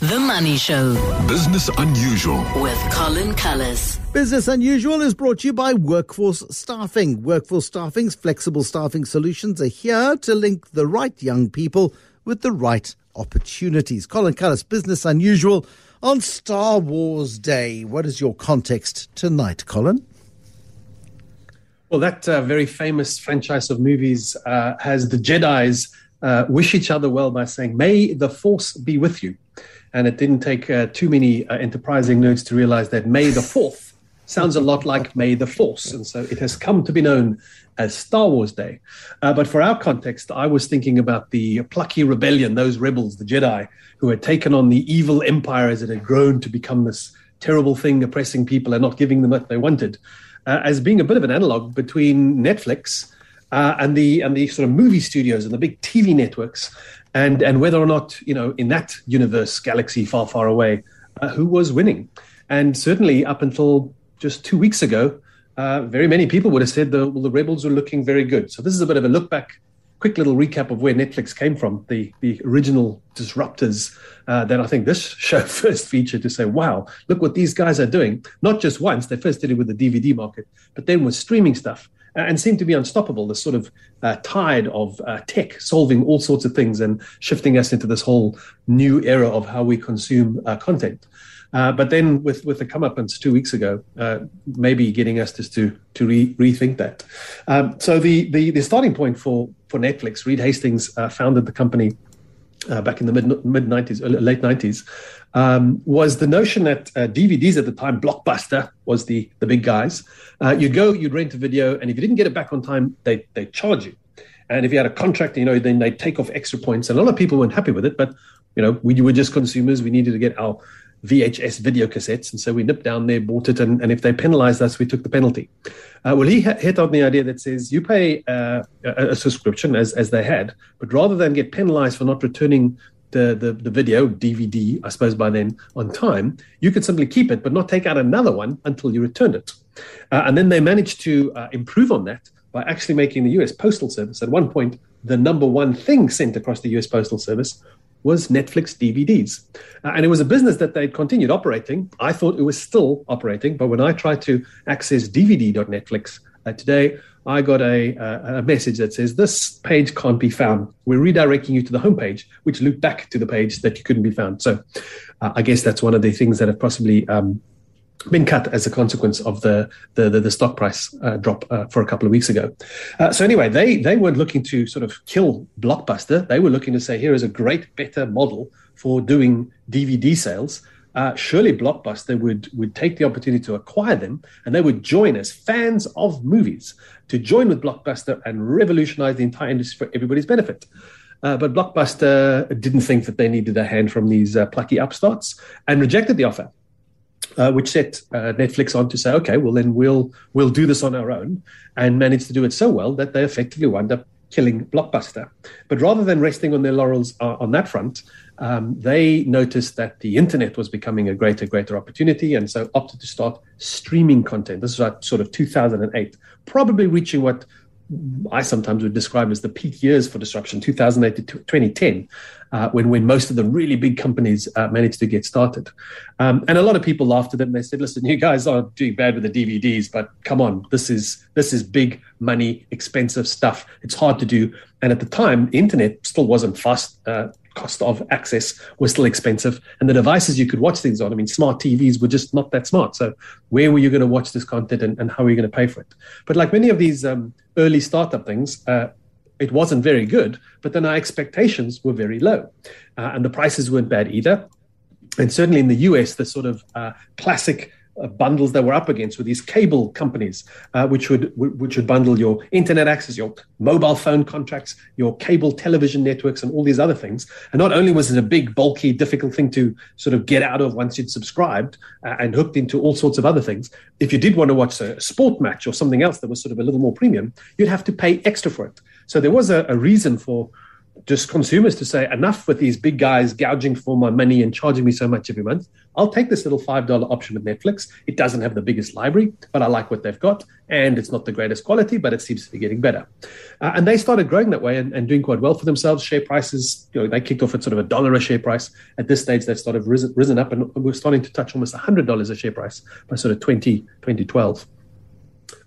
The Money Show Business Unusual. with Colin Cullis. Business Unusual is brought to you by Workforce Staffing. Workforce Staffing's flexible staffing solutions are here to link the right young people with the right opportunities. Colin Cullis, Business Unusual on Star Wars Day. What is your context tonight, Colin? Well, that uh, very famous franchise of movies uh, has the Jedi's uh, wish each other well by saying, May the Force be with you. And it didn't take uh, too many uh, enterprising nerds to realize that May the 4th sounds a lot like May the Force. And so it has come to be known as Star Wars Day. Uh, but for our context, I was thinking about the plucky rebellion, those rebels, the Jedi, who had taken on the evil empire as it had grown to become this terrible thing, oppressing people and not giving them what they wanted uh, as being a bit of an analog between Netflix uh, and the and the sort of movie studios and the big TV networks, and and whether or not you know in that universe, galaxy far far away, uh, who was winning, and certainly up until just two weeks ago, uh, very many people would have said the well, the rebels were looking very good. So this is a bit of a look back. Quick little recap of where Netflix came from, the the original disruptors uh, that I think this show first featured to say, wow, look what these guys are doing. Not just once, they first did it with the DVD market, but then with streaming stuff and seemed to be unstoppable. This sort of uh, tide of uh, tech solving all sorts of things and shifting us into this whole new era of how we consume uh, content. Uh, but then, with with the comeuppance two weeks ago, uh, maybe getting us just to to re- rethink that. Um, so the, the the starting point for for Netflix, Reed Hastings uh, founded the company uh, back in the mid mid nineties, late nineties, um, was the notion that uh, DVDs at the time, Blockbuster was the the big guys. Uh, you'd go, you'd rent a video, and if you didn't get it back on time, they they charge you. And if you had a contract, you know, then they take off extra points. And a lot of people weren't happy with it, but you know, we were just consumers. We needed to get our VHS video cassettes, and so we nipped down there, bought it, and, and if they penalised us, we took the penalty. Uh, well, he hit on the idea that says you pay uh, a, a subscription as as they had, but rather than get penalised for not returning the, the the video DVD, I suppose by then on time, you could simply keep it, but not take out another one until you returned it. Uh, and then they managed to uh, improve on that by actually making the U.S. Postal Service at one point the number one thing sent across the U.S. Postal Service was Netflix DVDs. Uh, and it was a business that they'd continued operating. I thought it was still operating, but when I tried to access DVD.netflix uh, today, I got a, a, a message that says, This page can't be found. We're redirecting you to the homepage, which looped back to the page that you couldn't be found. So uh, I guess that's one of the things that have possibly um, been cut as a consequence of the the, the, the stock price uh, drop uh, for a couple of weeks ago. Uh, so anyway, they they weren't looking to sort of kill Blockbuster. They were looking to say here is a great, better model for doing DVD sales. Uh, surely Blockbuster would would take the opportunity to acquire them, and they would join as fans of movies to join with Blockbuster and revolutionize the entire industry for everybody's benefit. Uh, but Blockbuster didn't think that they needed a hand from these uh, plucky upstarts and rejected the offer uh, which set uh, Netflix on to say, okay, well then we'll we'll do this on our own, and managed to do it so well that they effectively wound up killing Blockbuster. But rather than resting on their laurels uh, on that front, um, they noticed that the internet was becoming a greater, greater opportunity, and so opted to start streaming content. This is at sort of 2008, probably reaching what I sometimes would describe as the peak years for disruption, 2008 to 2010, uh, when, when most of the really big companies uh, managed to get started. Um, and a lot of people laughed at them. They said, listen, you guys are doing bad with the DVDs, but come on, this is, this is big money, expensive stuff. It's hard to do. And at the time, internet still wasn't fast. Uh, cost of access was still expensive. And the devices you could watch things on i mean smart tvs were just not that smart. So where were you going to watch this content and, and how are you going to pay for it? But like many of these um, early startup things uh, it wasn't very good but then our expectations were very low uh, and the prices weren't bad either. And certainly in the us the sort of uh, classic bundles that we're up against with these cable companies, uh, which would which would bundle your internet access, your mobile phone contracts, your cable television networks, and all these other things. And not only was it a big, bulky, difficult thing to sort of get out of once you'd subscribed uh, and hooked into all sorts of other things, if you did want to watch a sport match or something else that was sort of a little more premium, you'd have to pay extra for it. So there was a, a reason for just consumers to say enough with these big guys gouging for my money and charging me so much every month. I'll take this little five dollar option with Netflix. It doesn't have the biggest library, but I like what they've got, and it's not the greatest quality, but it seems to be getting better. Uh, and they started growing that way and, and, doing quite well for themselves. Share prices, you know, they kicked off at sort of a dollar a share price. At this stage, they've started risen, risen up, and we're starting to touch almost hundred dollars a share price by sort of 20, 2012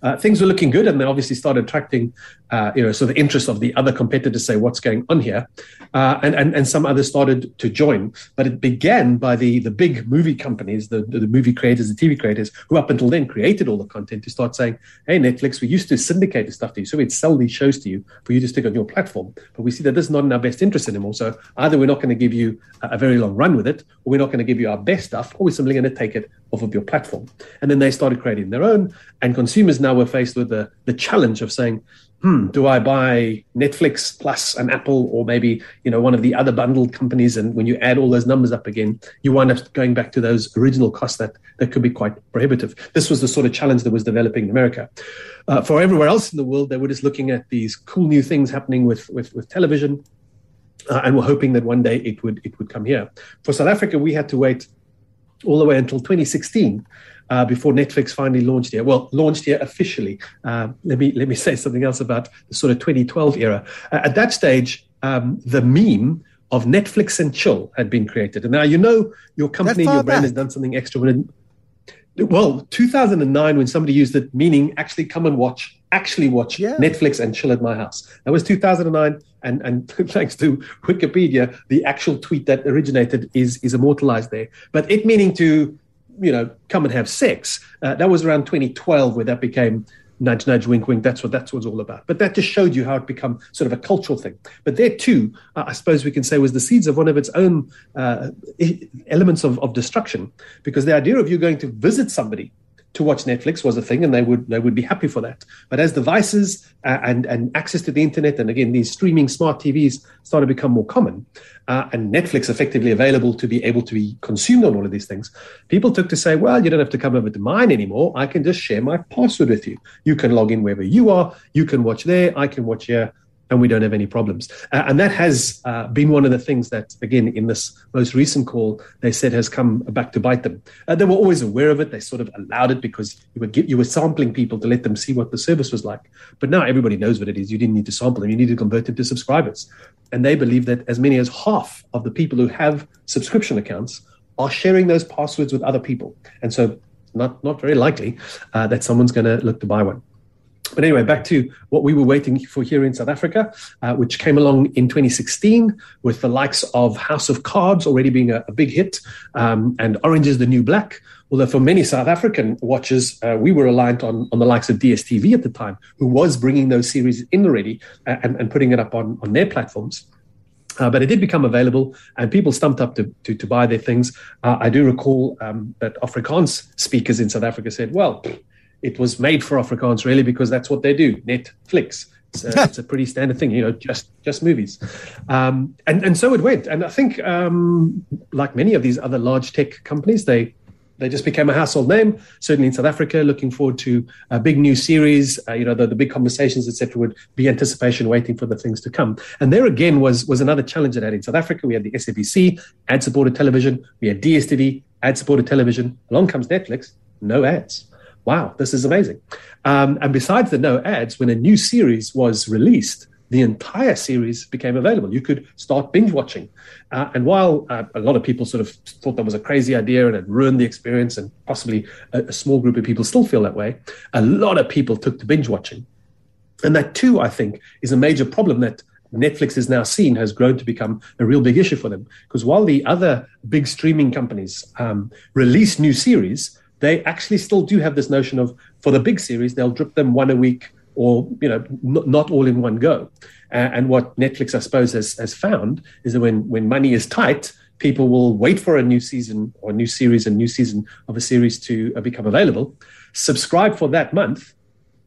uh, things were looking good, and they obviously started attracting, uh, you know, so the interest of the other competitors say what's going on here, uh, and, and and some others started to join. But it began by the the big movie companies, the, the, movie creators, the TV creators, who up until then created all the content, to start saying, "Hey, Netflix, we used to syndicate the stuff to you, so we'd sell these shows to you for you to stick on your platform, but we see that this is not in our best interest anymore. So either we're not going to give you a, a very long run with it, or we're not going to give you our best stuff, or we're simply going to take it off of your platform." And then they started creating their own, and consumers now were faced with the, the challenge of saying, hmm, do I buy Netflix plus an Apple or maybe, you know, one of the other bundled companies? And when you add all those numbers up again, you wind up going back to those original costs that, that could be quite prohibitive. This was the sort of challenge that was developing in America. Uh, for everywhere else in the world, they were just looking at these cool new things happening with, with, with television. Uh, and we're hoping that one day it would it would come here. For South Africa, we had to wait all the way until 2016 uh, before Netflix finally launched here. Well, launched here officially. Uh, let me let me say something else about the sort of 2012 era. Uh, at that stage, um, the meme of Netflix and chill had been created, and now you know your company, and your brand back. has done something extra. When it, well, 2009, when somebody used it, meaning actually come and watch, actually watch yeah. Netflix and chill at my house. That was 2009, and and thanks to Wikipedia, the actual tweet that originated is is immortalized there. But it meaning to you know, come and have sex. Uh, that was around 2012 where that became nudge, nudge, wink, wink. That's what that's what it's all about. But that just showed you how it become sort of a cultural thing. But there too, uh, I suppose we can say was the seeds of one of its own uh, elements of, of destruction, because the idea of you going to visit somebody to watch Netflix was a thing, and they would they would be happy for that. But as devices uh, and and access to the internet, and again these streaming smart TVs started to become more common, uh, and Netflix effectively available to be able to be consumed on all of these things, people took to say, well, you don't have to come over to mine anymore. I can just share my password with you. You can log in wherever you are. You can watch there. I can watch here and we don't have any problems. Uh, and that has uh, been one of the things that, again, in this most recent call, they said has come back to bite them. Uh, they were always aware of it. They sort of allowed it because you were you were sampling people to let them see what the service was like. But now everybody knows what it is. You didn't need to sample them. You need to convert them to subscribers. And they believe that as many as half of the people who have subscription accounts are sharing those passwords with other people. And so not not very likely uh, that someone's going to look to buy one. But anyway, back to what we were waiting for here in South Africa, uh, which came along in 2016 with the likes of House of Cards already being a, a big hit um, and Orange is the New Black. Although for many South African watchers, uh, we were reliant on, on the likes of DSTV at the time, who was bringing those series in already uh, and, and putting it up on, on their platforms. Uh, but it did become available, and people stumped up to, to, to buy their things. Uh, I do recall um, that Afrikaans speakers in South Africa said, well, it was made for Afrikaans really because that's what they do. Netflix. It's a, it's a pretty standard thing, you know, just just movies, um, and and so it went. And I think, um, like many of these other large tech companies, they they just became a household name. Certainly in South Africa, looking forward to a big new series. Uh, you know, the, the big conversations, etc., would be anticipation, waiting for the things to come. And there again was was another challenge that had in South Africa. We had the SABC ad supported television. We had DSTV ad supported television. Along comes Netflix, no ads wow, this is amazing. Um, and besides the no ads, when a new series was released, the entire series became available. You could start binge watching. Uh, and while uh, a lot of people sort of thought that was a crazy idea and it ruined the experience, and possibly a, a small group of people still feel that way, a lot of people took to binge watching. And that, too, I think, is a major problem that Netflix is now seen has grown to become a real big issue for them. Because while the other big streaming companies um, release new series, they actually still do have this notion of for the big series they'll drip them one a week or you know n- not all in one go. Uh, and what netflix i suppose has, has found is that when when money is tight people will wait for a new season or new series a new season of a series to uh, become available subscribe for that month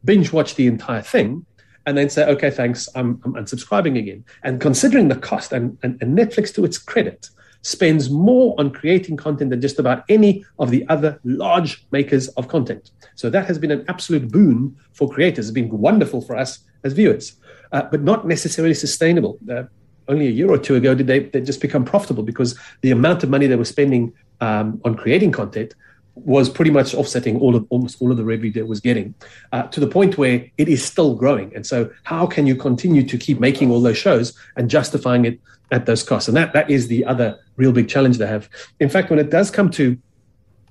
binge watch the entire thing and then say okay thanks i'm, I'm unsubscribing again. And considering the cost and, and, and netflix to its credit spends more on creating content than just about any of the other large makers of content. So that has been an absolute boon for creators. It's been wonderful for us as viewers, uh, but not necessarily sustainable. Uh, only a year or two ago did they, they just become profitable because the amount of money they were spending um, on creating content was pretty much offsetting all of almost all of the revenue that was getting uh, to the point where it is still growing. And so, how can you continue to keep making all those shows and justifying it at those costs? And that that is the other real big challenge they have. In fact, when it does come to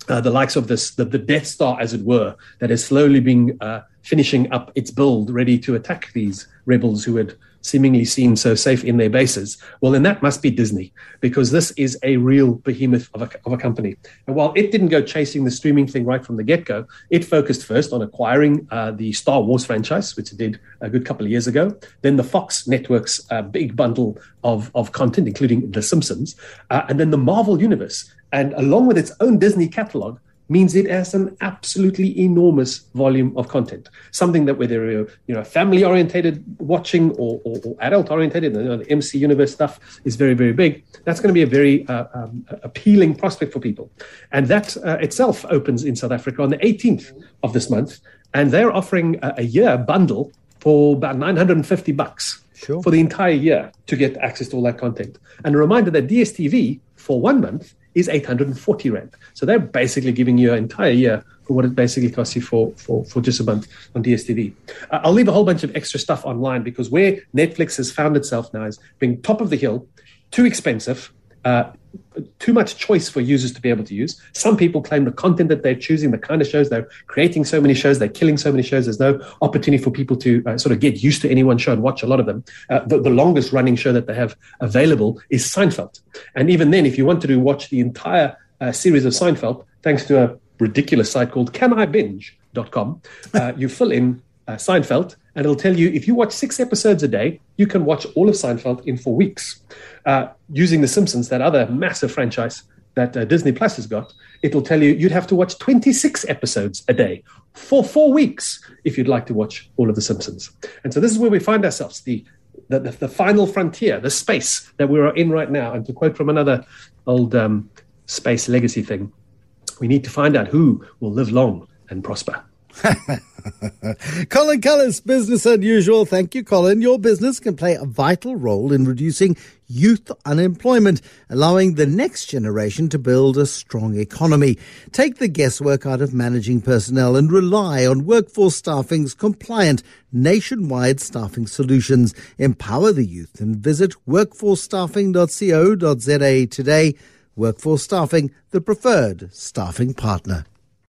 uh, the likes of this, the, the, Death Star, as it were, that is slowly being uh, finishing up its build, ready to attack these rebels who had seemingly seem so safe in their bases. Well, then that must be Disney, because this is a real behemoth of a, of a company. And while it didn't go chasing the streaming thing right from the get go, it focused first on acquiring uh, the Star Wars franchise, which it did a good couple of years ago, then the Fox Network's uh, big bundle of, of content, including The Simpsons, uh, and then the Marvel Universe. And along with its own Disney catalog, means it has an absolutely enormous volume of content. Something that whether you're you know family orientated watching or, or, or adult orientated, you know, the MC Universe stuff is very very big. That's going to be a very uh, um, appealing prospect for people, and that uh, itself opens in South Africa on the 18th of this month, and they're offering a, a year bundle for about 950 bucks. Sure. For the entire year to get access to all that content. And a reminder that DSTV for one month is 840 rand. So they're basically giving you an entire year for what it basically costs you for, for, for just a month on DSTV. Uh, I'll leave a whole bunch of extra stuff online because where Netflix has found itself now is being top of the hill, too expensive, uh, too much choice for users to be able to use. Some people claim the content that they're choosing, the kind of shows they're creating so many shows, they're killing so many shows. There's no opportunity for people to uh, sort of get used to any one show and watch a lot of them. Uh, the, the, longest running show that they have available is Seinfeld. And even then, if you wanted to watch the entire uh, series of Seinfeld, thanks to a ridiculous site called canibinge.com, uh, you fill in uh, Seinfeld and it'll tell you if you watch six episodes a day, you can watch all of Seinfeld in four weeks. Uh, using The Simpsons, that other massive franchise that uh, Disney Plus has got, it'll tell you you'd have to watch 26 episodes a day for four weeks if you'd like to watch all of The Simpsons. And so this is where we find ourselves the the, the, the final frontier, the space that we are in right now. And to quote from another old um, space legacy thing, we need to find out who will live long and prosper. Colin Cullis, Business Unusual. Thank you, Colin. Your business can play a vital role in reducing youth unemployment, allowing the next generation to build a strong economy. Take the guesswork out of managing personnel and rely on Workforce Staffing's compliant nationwide staffing solutions. Empower the youth and visit workforcestaffing.co.za today. Workforce Staffing, the preferred staffing partner.